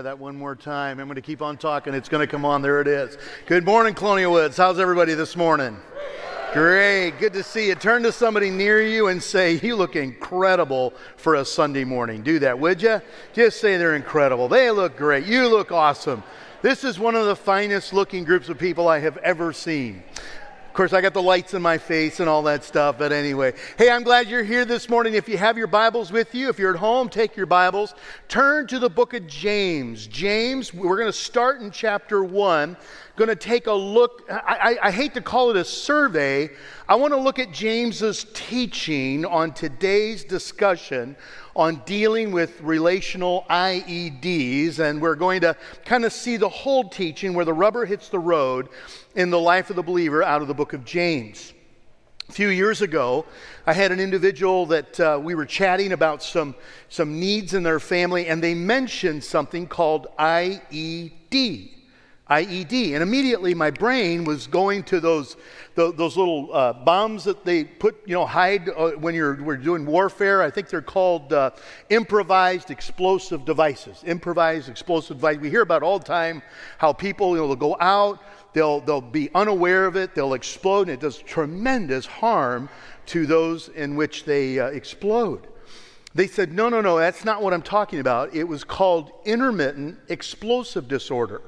Try that one more time. I'm going to keep on talking. It's going to come on. There it is. Good morning, Colonial Woods. How's everybody this morning? Great. Good to see you. Turn to somebody near you and say, You look incredible for a Sunday morning. Do that, would you? Just say they're incredible. They look great. You look awesome. This is one of the finest looking groups of people I have ever seen. Course, I got the lights in my face and all that stuff, but anyway. Hey, I'm glad you're here this morning. If you have your Bibles with you, if you're at home, take your Bibles. Turn to the book of James. James, we're going to start in chapter 1. Going to take a look. I, I, I hate to call it a survey. I want to look at James's teaching on today's discussion on dealing with relational IEDs, and we're going to kind of see the whole teaching where the rubber hits the road in the life of the believer out of the book of James. A few years ago, I had an individual that uh, we were chatting about some, some needs in their family, and they mentioned something called IED. IED. And immediately my brain was going to those, those, those little uh, bombs that they put, you know, hide uh, when you're we're doing warfare. I think they're called uh, improvised explosive devices. Improvised explosive device. We hear about all the time how people, you know, they'll go out, they'll, they'll be unaware of it, they'll explode, and it does tremendous harm to those in which they uh, explode. They said, no, no, no, that's not what I'm talking about. It was called intermittent explosive disorder.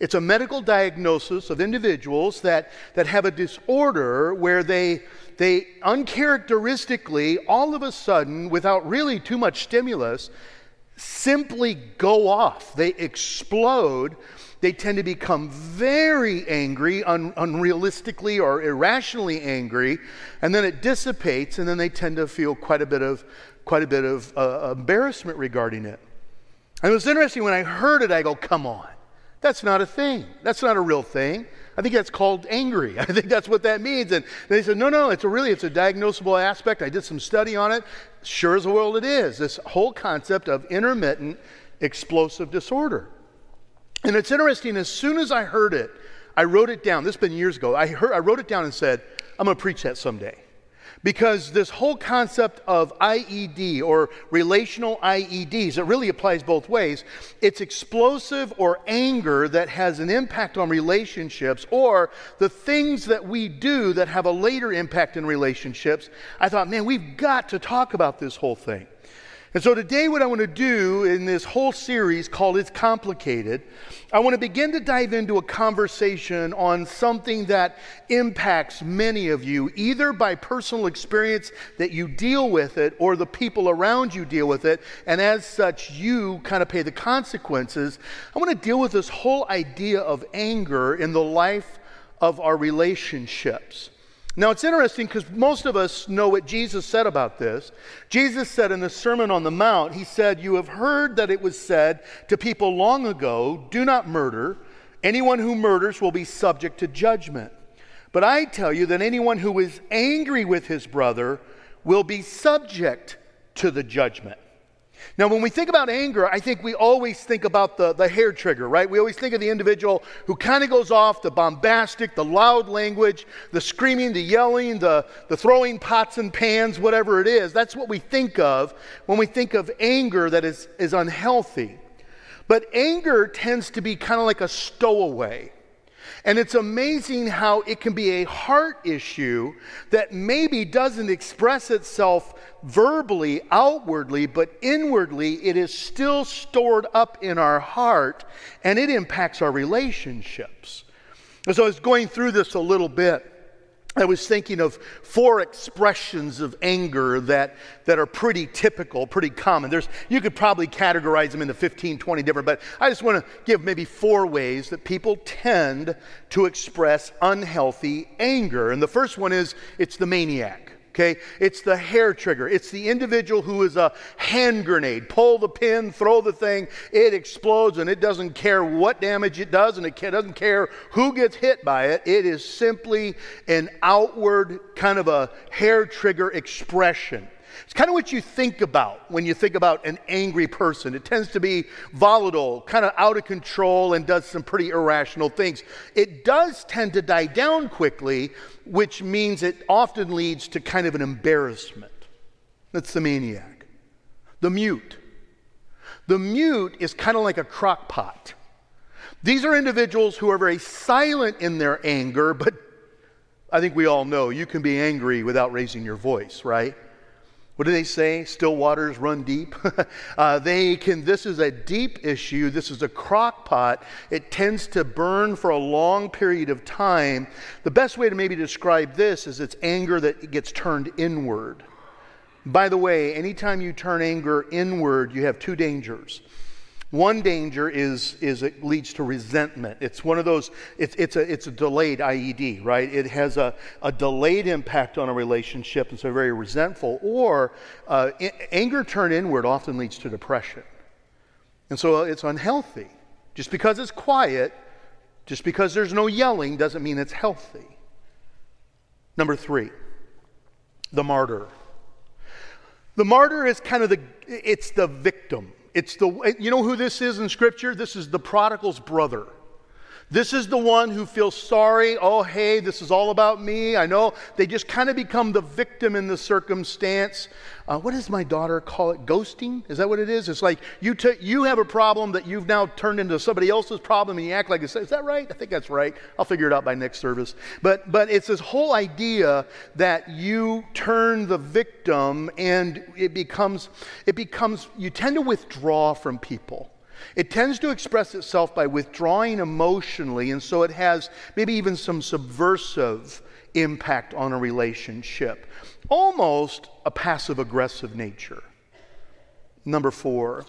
It's a medical diagnosis of individuals that, that have a disorder where they, they uncharacteristically, all of a sudden, without really too much stimulus, simply go off. They explode. They tend to become very angry, un- unrealistically or irrationally angry, and then it dissipates, and then they tend to feel quite a bit of, quite a bit of uh, embarrassment regarding it. And it was interesting when I heard it, I go, come on. That's not a thing. That's not a real thing. I think that's called angry. I think that's what that means. And they said, no, no, it's a really, it's a diagnosable aspect. I did some study on it. Sure as the world it is. This whole concept of intermittent explosive disorder. And it's interesting, as soon as I heard it, I wrote it down. This has been years ago. I, heard, I wrote it down and said, I'm going to preach that someday. Because this whole concept of IED or relational IEDs, it really applies both ways. It's explosive or anger that has an impact on relationships or the things that we do that have a later impact in relationships. I thought, man, we've got to talk about this whole thing. And so today, what I want to do in this whole series called It's Complicated, I want to begin to dive into a conversation on something that impacts many of you, either by personal experience that you deal with it or the people around you deal with it, and as such, you kind of pay the consequences. I want to deal with this whole idea of anger in the life of our relationships. Now, it's interesting because most of us know what Jesus said about this. Jesus said in the Sermon on the Mount, He said, You have heard that it was said to people long ago, Do not murder. Anyone who murders will be subject to judgment. But I tell you that anyone who is angry with his brother will be subject to the judgment. Now, when we think about anger, I think we always think about the, the hair trigger, right? We always think of the individual who kind of goes off the bombastic, the loud language, the screaming, the yelling, the, the throwing pots and pans, whatever it is. That's what we think of when we think of anger that is, is unhealthy. But anger tends to be kind of like a stowaway. And it's amazing how it can be a heart issue that maybe doesn't express itself verbally, outwardly, but inwardly, it is still stored up in our heart and it impacts our relationships. And so I was going through this a little bit. I was thinking of four expressions of anger that, that are pretty typical, pretty common. There's, you could probably categorize them into 15, 20 different, but I just want to give maybe four ways that people tend to express unhealthy anger. And the first one is it's the maniac. Okay? It's the hair trigger. It's the individual who is a hand grenade. Pull the pin, throw the thing, it explodes, and it doesn't care what damage it does, and it doesn't care who gets hit by it. It is simply an outward kind of a hair trigger expression. It's kind of what you think about when you think about an angry person. It tends to be volatile, kind of out of control, and does some pretty irrational things. It does tend to die down quickly, which means it often leads to kind of an embarrassment. That's the maniac. The mute. The mute is kind of like a crock pot. These are individuals who are very silent in their anger, but I think we all know you can be angry without raising your voice, right? What do they say? Still waters run deep. uh, they can. This is a deep issue. This is a crock pot. It tends to burn for a long period of time. The best way to maybe describe this is it's anger that gets turned inward. By the way, anytime you turn anger inward, you have two dangers. One danger is, is it leads to resentment. It's one of those, it's, it's, a, it's a delayed IED, right? It has a, a delayed impact on a relationship, and so very resentful. Or uh, anger turned inward often leads to depression. And so it's unhealthy. Just because it's quiet, just because there's no yelling, doesn't mean it's healthy. Number three, the martyr. The martyr is kind of the, it's the victim it's the, you know who this is in Scripture? This is the prodigal's brother. This is the one who feels sorry. Oh, hey, this is all about me. I know they just kind of become the victim in the circumstance. Uh, what does my daughter call it? Ghosting? Is that what it is? It's like you, t- you have a problem that you've now turned into somebody else's problem and you act like it's, is that right? I think that's right. I'll figure it out by next service. But, but it's this whole idea that you turn the victim and it becomes, it becomes, you tend to withdraw from people. It tends to express itself by withdrawing emotionally, and so it has maybe even some subversive impact on a relationship, almost a passive aggressive nature. Number four,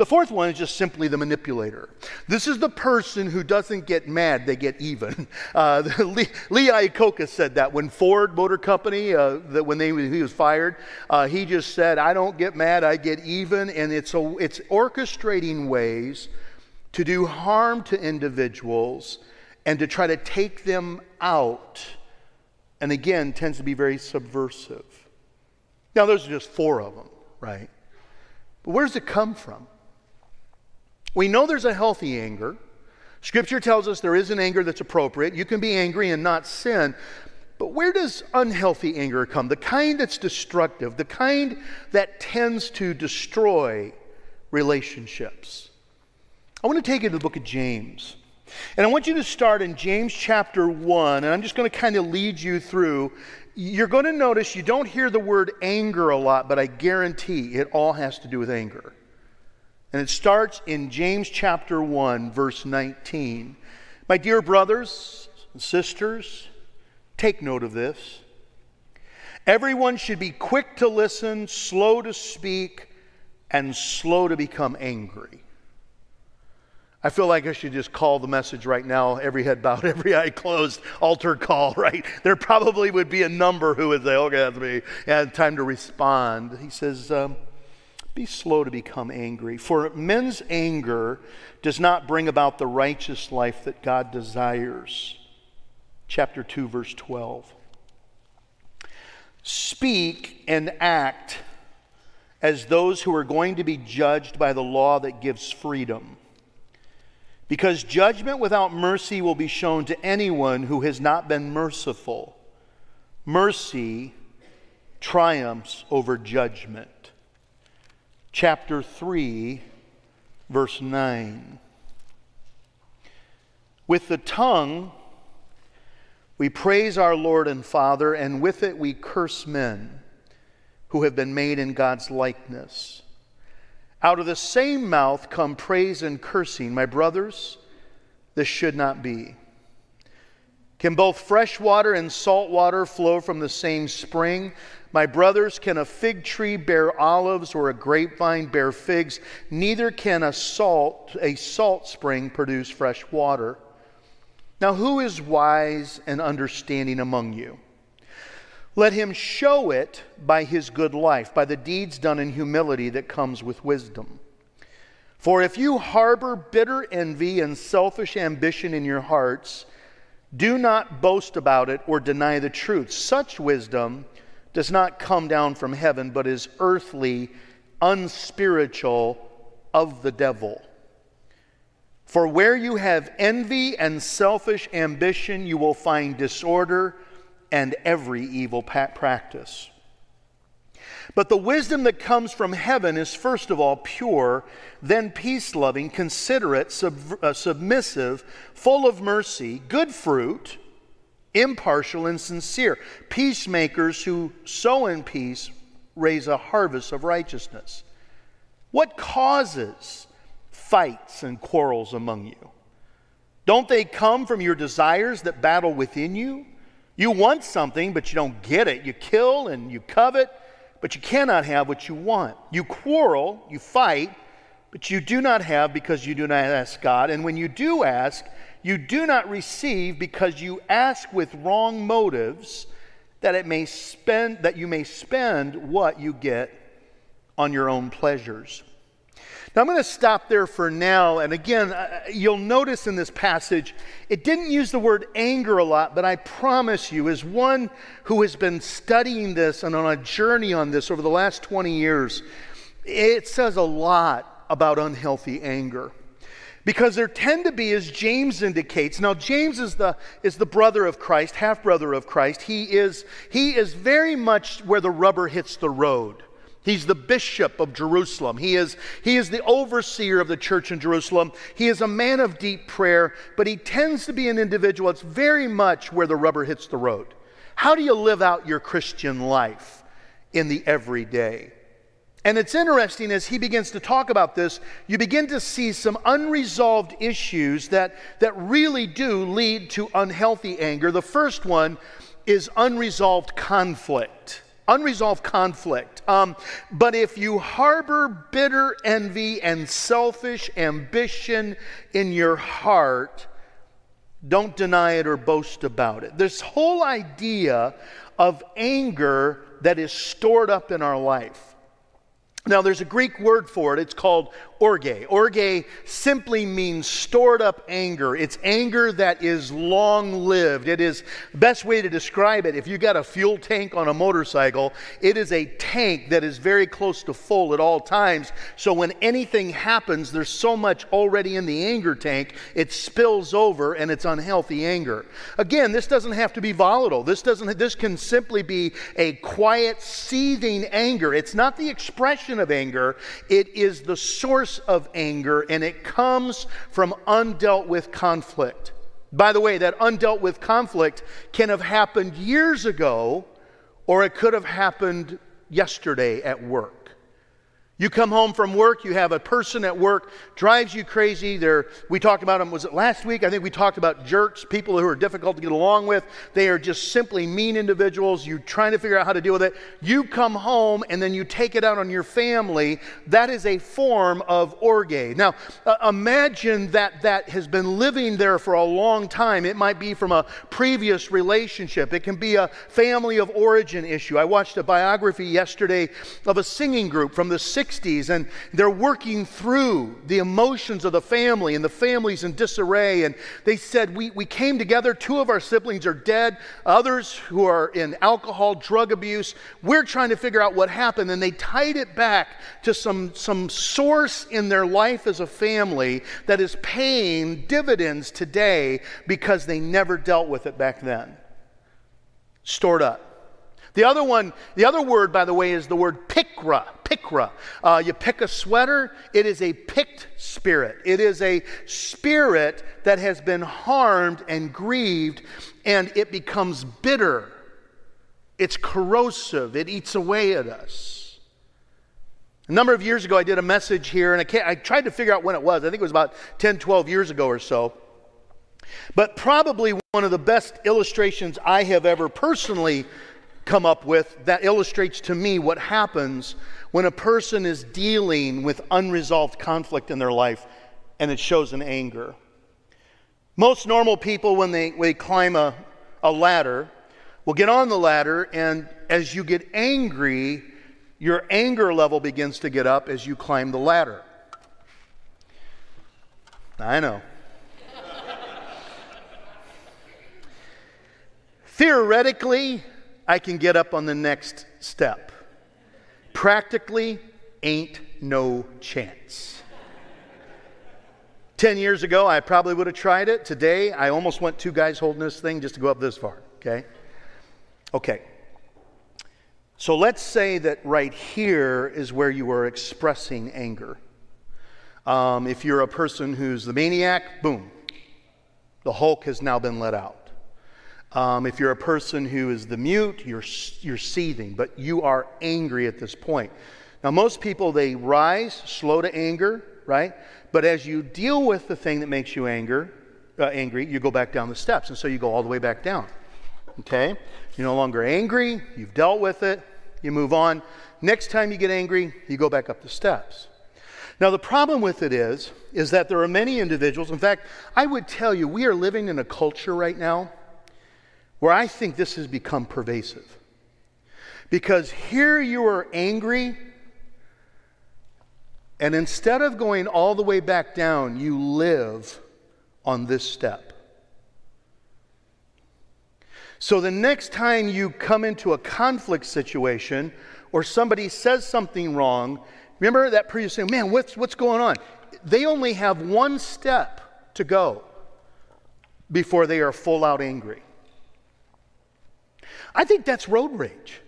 the fourth one is just simply the manipulator. This is the person who doesn't get mad, they get even. Uh, Lee, Lee Iacocca said that when Ford Motor Company, uh, when they, he was fired, uh, he just said, I don't get mad, I get even. And it's, a, it's orchestrating ways to do harm to individuals and to try to take them out. And again, tends to be very subversive. Now, those are just four of them, right? But where does it come from? We know there's a healthy anger. Scripture tells us there is an anger that's appropriate. You can be angry and not sin. But where does unhealthy anger come? The kind that's destructive, the kind that tends to destroy relationships. I want to take you to the book of James. And I want you to start in James chapter 1, and I'm just going to kind of lead you through. You're going to notice you don't hear the word anger a lot, but I guarantee it all has to do with anger. And it starts in James chapter 1, verse 19. My dear brothers and sisters, take note of this. Everyone should be quick to listen, slow to speak, and slow to become angry. I feel like I should just call the message right now, every head bowed, every eye closed, altar call, right? There probably would be a number who would say, okay, that's me, and time to respond. He says, um, be slow to become angry, for men's anger does not bring about the righteous life that God desires. Chapter 2, verse 12. Speak and act as those who are going to be judged by the law that gives freedom. Because judgment without mercy will be shown to anyone who has not been merciful. Mercy triumphs over judgment chapter 3, verse 9. With the tongue, we praise our Lord and Father, and with it we curse men who have been made in God's likeness. Out of the same mouth come praise and cursing. My brothers, this should not be. Can both fresh water and salt water flow from the same spring? My brothers, can a fig tree bear olives or a grapevine bear figs? Neither can a salt, a salt spring produce fresh water. Now, who is wise and understanding among you? Let him show it by his good life, by the deeds done in humility that comes with wisdom. For if you harbor bitter envy and selfish ambition in your hearts, do not boast about it or deny the truth. Such wisdom does not come down from heaven, but is earthly, unspiritual, of the devil. For where you have envy and selfish ambition, you will find disorder and every evil practice. But the wisdom that comes from heaven is first of all pure, then peace loving, considerate, sub- uh, submissive, full of mercy, good fruit, impartial, and sincere. Peacemakers who sow in peace raise a harvest of righteousness. What causes fights and quarrels among you? Don't they come from your desires that battle within you? You want something, but you don't get it. You kill and you covet but you cannot have what you want. You quarrel, you fight, but you do not have because you do not ask God. And when you do ask, you do not receive because you ask with wrong motives that it may spend that you may spend what you get on your own pleasures. Now, I'm going to stop there for now. And again, uh, you'll notice in this passage, it didn't use the word anger a lot, but I promise you, as one who has been studying this and on a journey on this over the last 20 years, it says a lot about unhealthy anger. Because there tend to be, as James indicates, now James is the, is the brother of Christ, half brother of Christ. He is, he is very much where the rubber hits the road. He's the bishop of Jerusalem. He is, he is the overseer of the church in Jerusalem. He is a man of deep prayer, but he tends to be an individual that's very much where the rubber hits the road. How do you live out your Christian life in the everyday? And it's interesting as he begins to talk about this, you begin to see some unresolved issues that, that really do lead to unhealthy anger. The first one is unresolved conflict unresolved conflict. Um, but if you harbor bitter envy and selfish ambition in your heart, don't deny it or boast about it. This whole idea of anger that is stored up in our life. Now, there's a Greek word for it. It's called orge. Orge simply means stored up anger. It's anger that is long lived. It is the best way to describe it. If you got a fuel tank on a motorcycle, it is a tank that is very close to full at all times. So when anything happens, there's so much already in the anger tank, it spills over and it's unhealthy anger. Again, this doesn't have to be volatile. This doesn't this can simply be a quiet seething anger. It's not the expression of anger, it is the source source of anger, and it comes from undealt with conflict. By the way, that undealt with conflict can have happened years ago, or it could have happened yesterday at work. You come home from work, you have a person at work drives you crazy. They're, we talked about them, was it last week? I think we talked about jerks, people who are difficult to get along with. They are just simply mean individuals. You're trying to figure out how to deal with it. You come home and then you take it out on your family. That is a form of orge. Now, uh, imagine that that has been living there for a long time. It might be from a previous relationship, it can be a family of origin issue. I watched a biography yesterday of a singing group from the 60s 60s, and they're working through the emotions of the family, and the family's in disarray. And they said, we, we came together, two of our siblings are dead, others who are in alcohol, drug abuse. We're trying to figure out what happened. And they tied it back to some, some source in their life as a family that is paying dividends today because they never dealt with it back then. Stored up. The other one, the other word, by the way, is the word pikra. Pikra. Uh, you pick a sweater, it is a picked spirit. It is a spirit that has been harmed and grieved, and it becomes bitter. It's corrosive, it eats away at us. A number of years ago, I did a message here, and I, I tried to figure out when it was. I think it was about 10, 12 years ago or so. But probably one of the best illustrations I have ever personally come up with that illustrates to me what happens when a person is dealing with unresolved conflict in their life and it shows in anger. Most normal people, when they, when they climb a, a ladder, will get on the ladder, and as you get angry, your anger level begins to get up as you climb the ladder. I know. Theoretically, I can get up on the next step. Practically, ain't no chance. 10 years ago, I probably would have tried it. Today, I almost want two guys holding this thing just to go up this far, okay? Okay. So let's say that right here is where you are expressing anger. Um, if you're a person who's the maniac, boom, the Hulk has now been let out. Um, if you're a person who is the mute, you're, you're seething, but you are angry at this point. Now, most people, they rise, slow to anger, right? But as you deal with the thing that makes you anger, uh, angry, you go back down the steps. And so you go all the way back down. Okay? You're no longer angry. You've dealt with it. You move on. Next time you get angry, you go back up the steps. Now, the problem with it is, is that there are many individuals. In fact, I would tell you, we are living in a culture right now where I think this has become pervasive. Because here you are angry, and instead of going all the way back down, you live on this step. So the next time you come into a conflict situation or somebody says something wrong, remember that previous saying, Man, what's, what's going on? They only have one step to go before they are full out angry. I think that's road rage.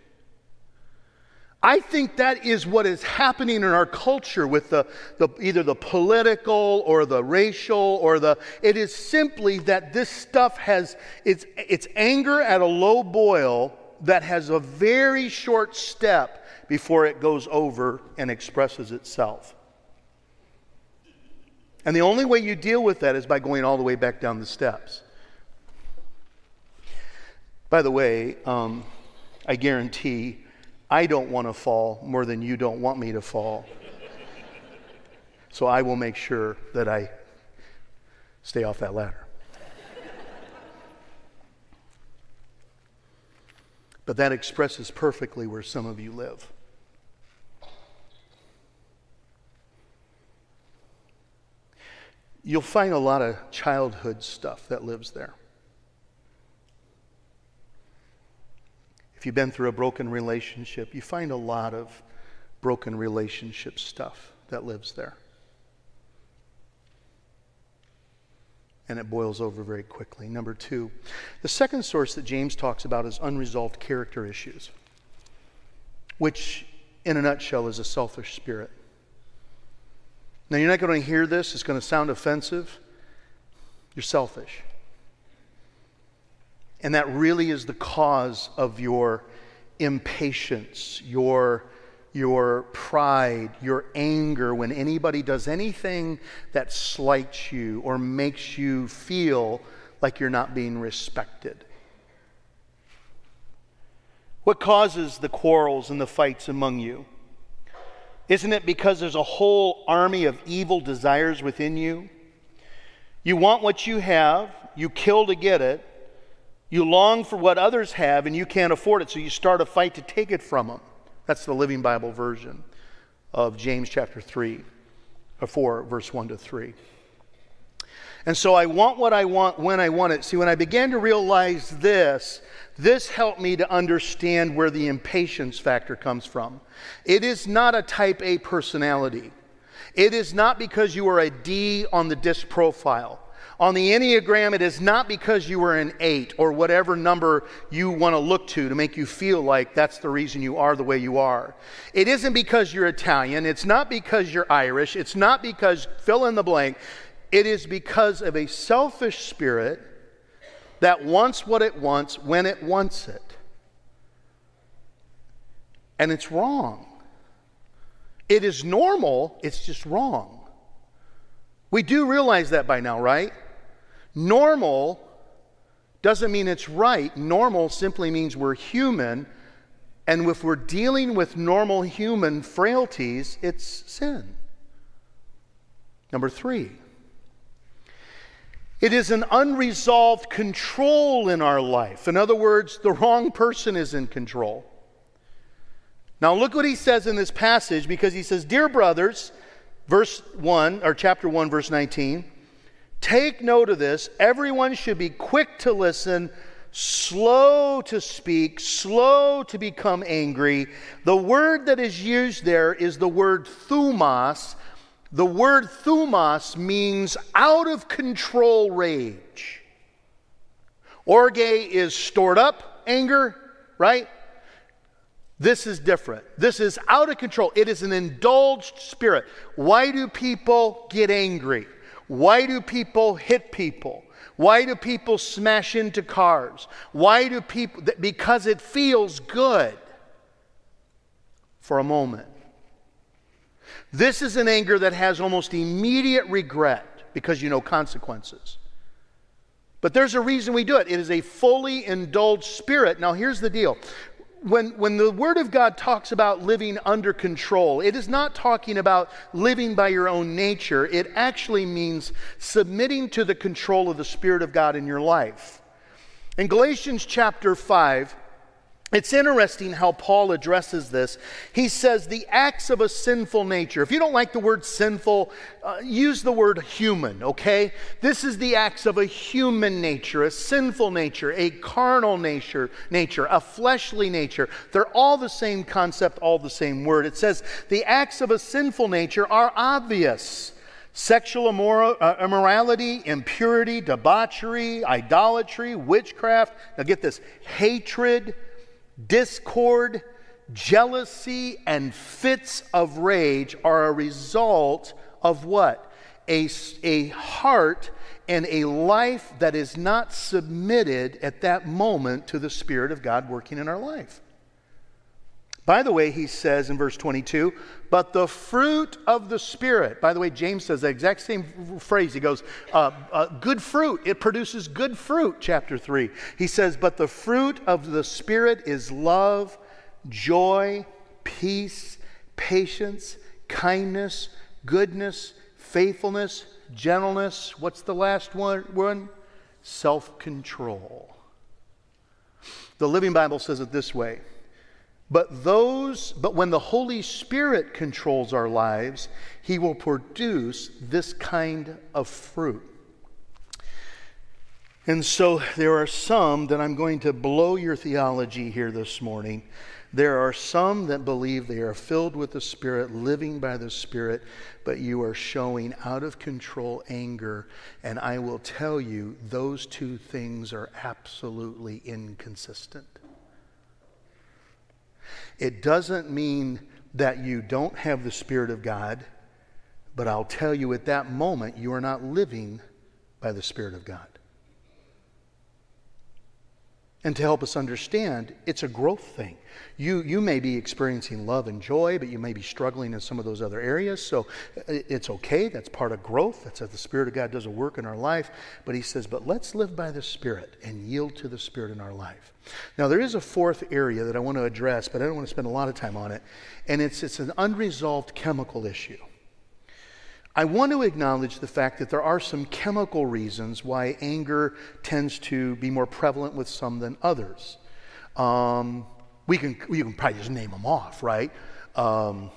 I think that is what is happening in our culture with the, the, either the political or the racial or the. It is simply that this stuff has it's, it's anger at a low boil that has a very short step before it goes over and expresses itself. And the only way you deal with that is by going all the way back down the steps. By the way, um, I guarantee I don't want to fall more than you don't want me to fall. so I will make sure that I stay off that ladder. but that expresses perfectly where some of you live. You'll find a lot of childhood stuff that lives there. If you've been through a broken relationship, you find a lot of broken relationship stuff that lives there. And it boils over very quickly. Number two, the second source that James talks about is unresolved character issues, which, in a nutshell, is a selfish spirit. Now, you're not going to hear this, it's going to sound offensive. You're selfish. And that really is the cause of your impatience, your, your pride, your anger when anybody does anything that slights you or makes you feel like you're not being respected. What causes the quarrels and the fights among you? Isn't it because there's a whole army of evil desires within you? You want what you have, you kill to get it, you long for what others have and you can't afford it, so you start a fight to take it from them. That's the Living Bible version of James chapter 3, or 4, verse 1 to 3. And so I want what I want when I want it. See, when I began to realize this, this helped me to understand where the impatience factor comes from. It is not a type A personality. It is not because you are a D on the disc profile. On the Enneagram, it is not because you were an eight or whatever number you want to look to to make you feel like that's the reason you are the way you are. It isn't because you're Italian. It's not because you're Irish. It's not because fill in the blank. It is because of a selfish spirit that wants what it wants when it wants it. And it's wrong. It is normal, it's just wrong. We do realize that by now, right? Normal doesn't mean it's right. Normal simply means we're human. And if we're dealing with normal human frailties, it's sin. Number three, it is an unresolved control in our life. In other words, the wrong person is in control. Now, look what he says in this passage because he says, Dear brothers, verse 1, or chapter 1, verse 19, take note of this. Everyone should be quick to listen, slow to speak, slow to become angry. The word that is used there is the word thumos, the word thumos means out of control rage. Orge is stored up anger, right? This is different. This is out of control. It is an indulged spirit. Why do people get angry? Why do people hit people? Why do people smash into cars? Why do people? Because it feels good for a moment. This is an anger that has almost immediate regret because you know consequences. But there's a reason we do it. It is a fully indulged spirit. Now, here's the deal. When, when the Word of God talks about living under control, it is not talking about living by your own nature. It actually means submitting to the control of the Spirit of God in your life. In Galatians chapter 5, it's interesting how Paul addresses this. He says the acts of a sinful nature. If you don't like the word sinful, uh, use the word human, okay? This is the acts of a human nature, a sinful nature, a carnal nature, nature, a fleshly nature. They're all the same concept, all the same word. It says the acts of a sinful nature are obvious. Sexual uh, immorality, impurity, debauchery, idolatry, witchcraft. Now get this hatred, discord, jealousy, and fits of rage are a result of what? A, a heart and a life that is not submitted at that moment to the Spirit of God working in our life. By the way, he says in verse 22, but the fruit of the Spirit. By the way, James says the exact same phrase. He goes, uh, uh, good fruit. It produces good fruit, chapter 3. He says, but the fruit of the Spirit is love, joy, peace, patience, kindness, goodness, faithfulness, gentleness. What's the last one? Self control. The Living Bible says it this way but those, but when the Holy Spirit controls our lives, He will produce this kind of fruit. And so there are some that I'm going to blow your theology here this morning. There are some that believe they are filled with the Spirit, living by the Spirit, but you are showing out of control anger. And I will tell you, those two things are absolutely inconsistent. It doesn't mean that you don't have the Spirit of God, but I'll tell you at that moment, you are not living by the Spirit of God. And to help us understand, it's a growth thing. You, you may be experiencing love and joy, but you may be struggling in some of those other areas. So uh, it's okay. That's part of growth. That's how the Spirit of God does a work in our life. But He says, but let's live by the Spirit and yield to the Spirit in our life. Now, there is a fourth area that I want to address, but I don't want to spend a lot of time on it. And it's, it's an unresolved chemical issue. I want to acknowledge the fact that there are some chemical reasons why anger tends to be more prevalent with some than others. Um, we can, we can probably just name them off, right? Um,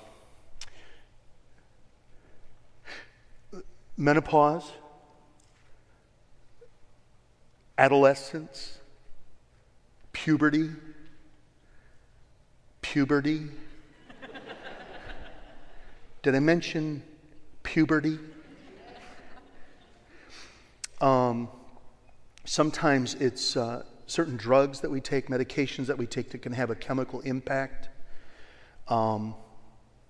menopause, adolescence, puberty, puberty. Did I mention puberty. Um, sometimes it's uh, certain drugs that we take, medications that we take that can have a chemical impact. Um,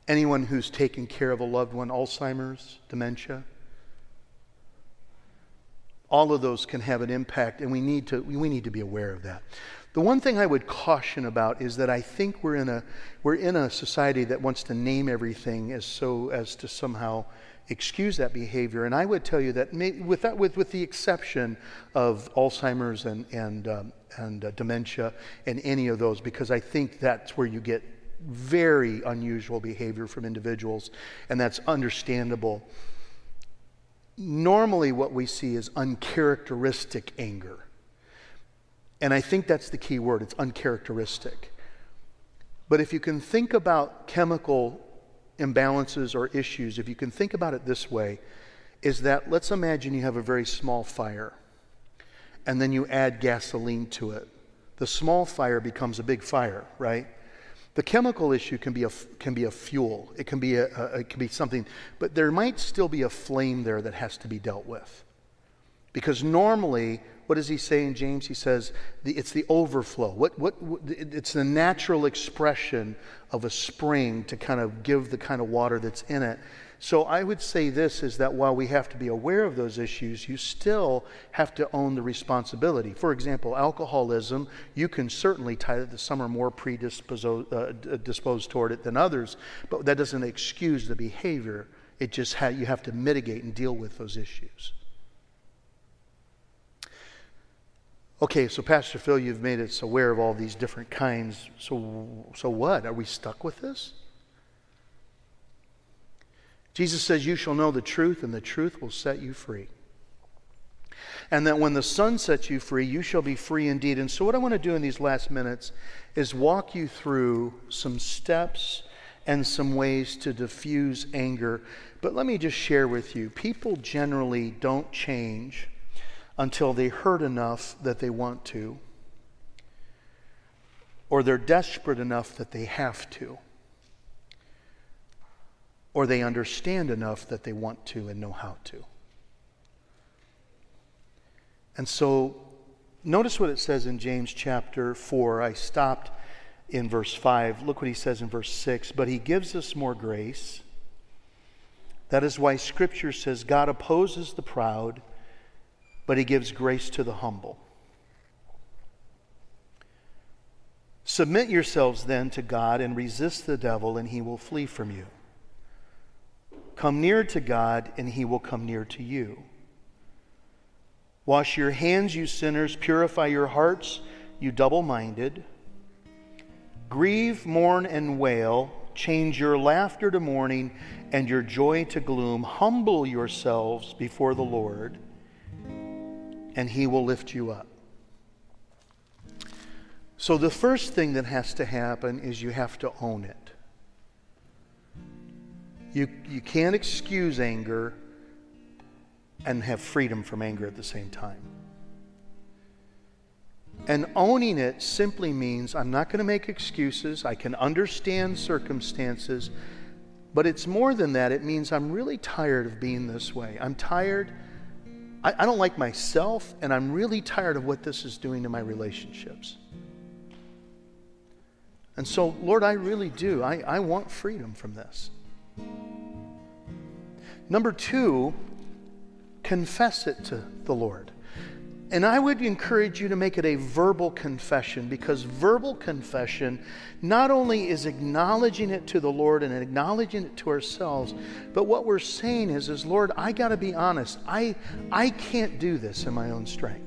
anyone who's taken care of a loved one, Alzheimer's, dementia. All of those can have an impact, and we need to, we need to be aware of that. The one thing I would caution about is that I think we're in a, we're in a society that wants to name everything as so as to somehow excuse that behavior. And I would tell you that, with, that with, with the exception of Alzheimer's and, and, um, and uh, dementia and any of those, because I think that's where you get very unusual behavior from individuals, and that's understandable. Normally, what we see is uncharacteristic anger. And I think that's the key word it's uncharacteristic. But if you can think about chemical imbalances or issues, if you can think about it this way, is that let's imagine you have a very small fire and then you add gasoline to it. The small fire becomes a big fire, right? The chemical issue can be a, can be a fuel. It can be, a, a, it can be something, but there might still be a flame there that has to be dealt with. Because normally, what does he say in James? He says the, it's the overflow. What, what, what, it's the natural expression of a spring to kind of give the kind of water that's in it. So I would say this is that while we have to be aware of those issues, you still have to own the responsibility. For example, alcoholism, you can certainly tie that to some are more predisposed uh, disposed toward it than others, but that doesn't excuse the behavior. It just ha- you have to mitigate and deal with those issues. Okay, so Pastor Phil, you've made us aware of all these different kinds. So, so what? Are we stuck with this? Jesus says, You shall know the truth, and the truth will set you free. And that when the Son sets you free, you shall be free indeed. And so, what I want to do in these last minutes is walk you through some steps and some ways to diffuse anger. But let me just share with you people generally don't change until they hurt enough that they want to, or they're desperate enough that they have to, or they understand enough that they want to and know how to. And so, notice what it says in James chapter 4. I stopped in verse 5. Look what he says in verse 6. But he gives us more grace. That is why Scripture says God opposes the proud but he gives grace to the humble. Submit yourselves then to God and resist the devil, and he will flee from you. Come near to God, and he will come near to you. Wash your hands, you sinners. Purify your hearts, you double minded. Grieve, mourn, and wail. Change your laughter to mourning and your joy to gloom. Humble yourselves before the Lord and He will lift you up. So, the first thing that has to happen is you have to own it. You, you can't excuse anger and have freedom from anger at the same time. And owning it simply means I'm not going to make excuses. I can understand circumstances. But it's more than that. It means I'm really tired of being this way. I'm tired I, I don't like myself, and I'm really tired of what this is doing to my relationships. And so, Lord, I really do. I, I want freedom from this. Number two, confess it to the Lord. And I would encourage you to make it a verbal confession because verbal confession not only is acknowledging it to the Lord and acknowledging it to ourselves, but what we're saying is, is Lord, I got to be honest. I, I can't do this in my own strength.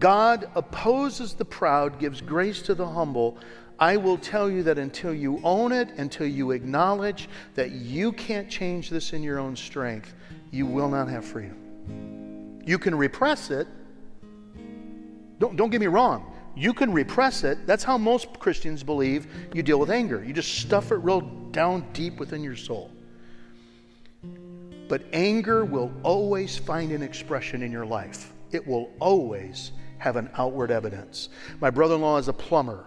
God opposes the proud, gives grace to the humble. I will tell you that until you own it, until you acknowledge that you can't change this in your own strength, you will not have freedom. You can repress it. Don't, don't get me wrong. You can repress it. That's how most Christians believe you deal with anger. You just stuff it real down deep within your soul. But anger will always find an expression in your life, it will always have an outward evidence. My brother in law is a plumber,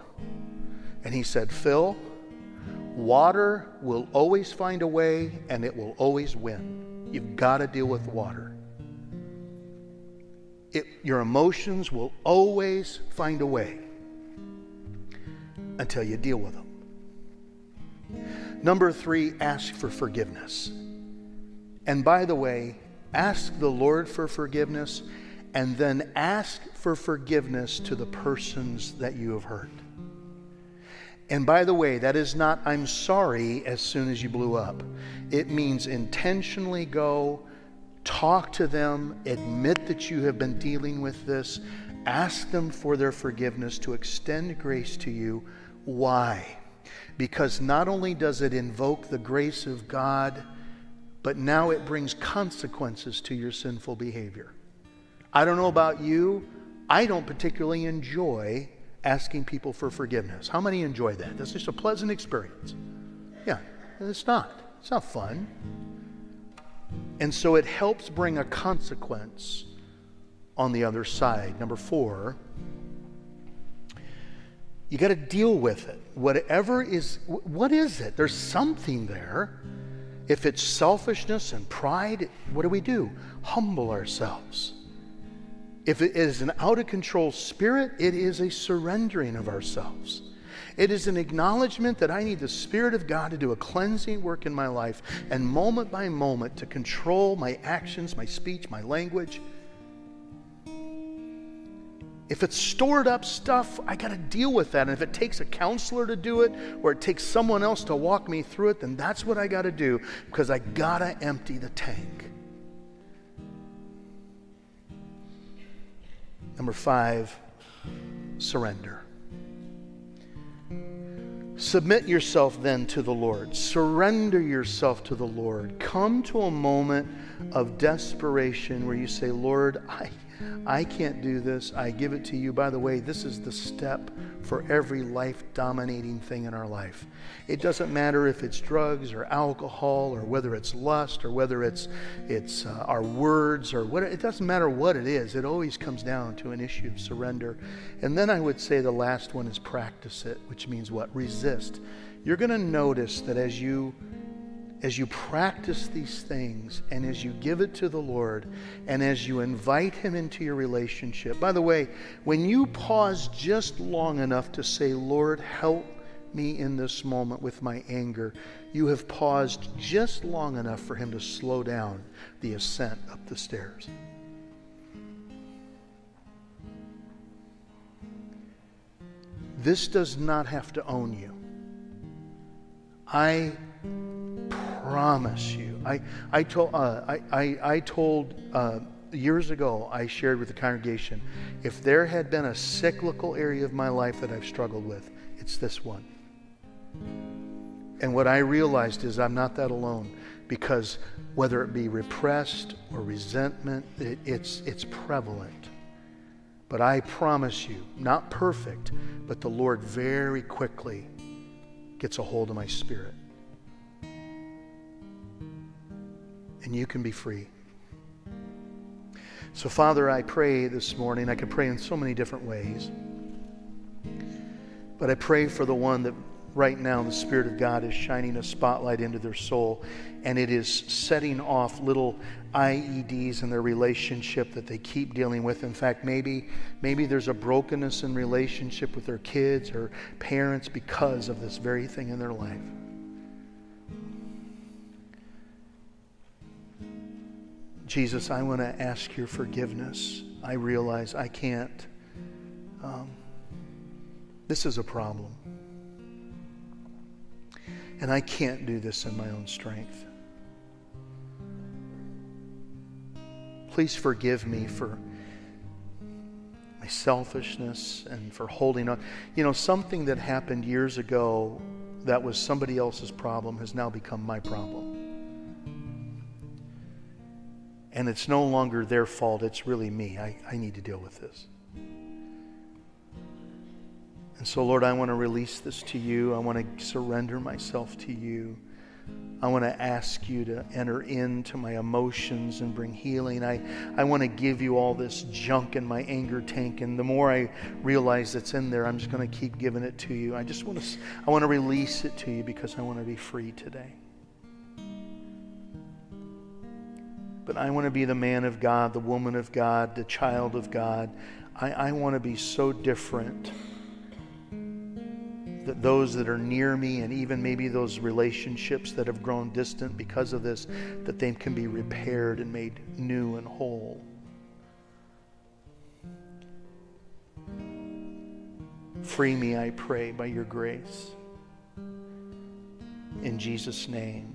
and he said, Phil, water will always find a way and it will always win. You've got to deal with water. It, your emotions will always find a way until you deal with them. Number three, ask for forgiveness. And by the way, ask the Lord for forgiveness and then ask for forgiveness to the persons that you have hurt. And by the way, that is not I'm sorry as soon as you blew up. It means intentionally go, talk to them, admit that you have been dealing with this, ask them for their forgiveness to extend grace to you. Why? Because not only does it invoke the grace of God, but now it brings consequences to your sinful behavior. I don't know about you, I don't particularly enjoy asking people for forgiveness. How many enjoy that? That's just a pleasant experience. Yeah, it's not. It's not fun. And so it helps bring a consequence on the other side. Number four, you got to deal with it. Whatever is, what is it? There's something there. If it's selfishness and pride, what do we do? Humble ourselves. If it is an out of control spirit, it is a surrendering of ourselves. It is an acknowledgement that I need the Spirit of God to do a cleansing work in my life and moment by moment to control my actions, my speech, my language. If it's stored up stuff, I got to deal with that. And if it takes a counselor to do it or it takes someone else to walk me through it, then that's what I got to do because I got to empty the tank. Number five, surrender. Submit yourself then to the Lord. Surrender yourself to the Lord. Come to a moment of desperation where you say, Lord, I I can't do this. I give it to you. By the way, this is the step for every life dominating thing in our life. It doesn't matter if it's drugs or alcohol or whether it's lust or whether it's, it's uh, our words or what, it doesn't matter what it is. It always comes down to an issue of surrender. And then I would say the last one is practice it, which means what? Resist. You're going to notice that as you as you practice these things and as you give it to the Lord and as you invite Him into your relationship. By the way, when you pause just long enough to say, Lord, help me in this moment with my anger, you have paused just long enough for Him to slow down the ascent up the stairs. This does not have to own you. I promise you. I, I, told, uh, I, I, I told uh, years ago, I shared with the congregation, if there had been a cyclical area of my life that I've struggled with, it's this one. And what I realized is I'm not that alone because whether it be repressed or resentment, it, it's, it's prevalent. But I promise you, not perfect, but the Lord very quickly gets a hold of my spirit. And you can be free. So, Father, I pray this morning. I could pray in so many different ways. But I pray for the one that right now the Spirit of God is shining a spotlight into their soul and it is setting off little IEDs in their relationship that they keep dealing with. In fact, maybe, maybe there's a brokenness in relationship with their kids or parents because of this very thing in their life. Jesus, I want to ask your forgiveness. I realize I can't. Um, this is a problem. And I can't do this in my own strength. Please forgive me for my selfishness and for holding on. You know, something that happened years ago that was somebody else's problem has now become my problem. And it's no longer their fault, it's really me. I, I need to deal with this. And so, Lord, I want to release this to you. I want to surrender myself to you. I want to ask you to enter into my emotions and bring healing. I, I want to give you all this junk in my anger tank. And the more I realize it's in there, I'm just going to keep giving it to you. I just want to, I want to release it to you because I want to be free today. But I want to be the man of God, the woman of God, the child of God. I, I want to be so different that those that are near me and even maybe those relationships that have grown distant because of this, that they can be repaired and made new and whole. Free me, I pray, by your grace. In Jesus' name,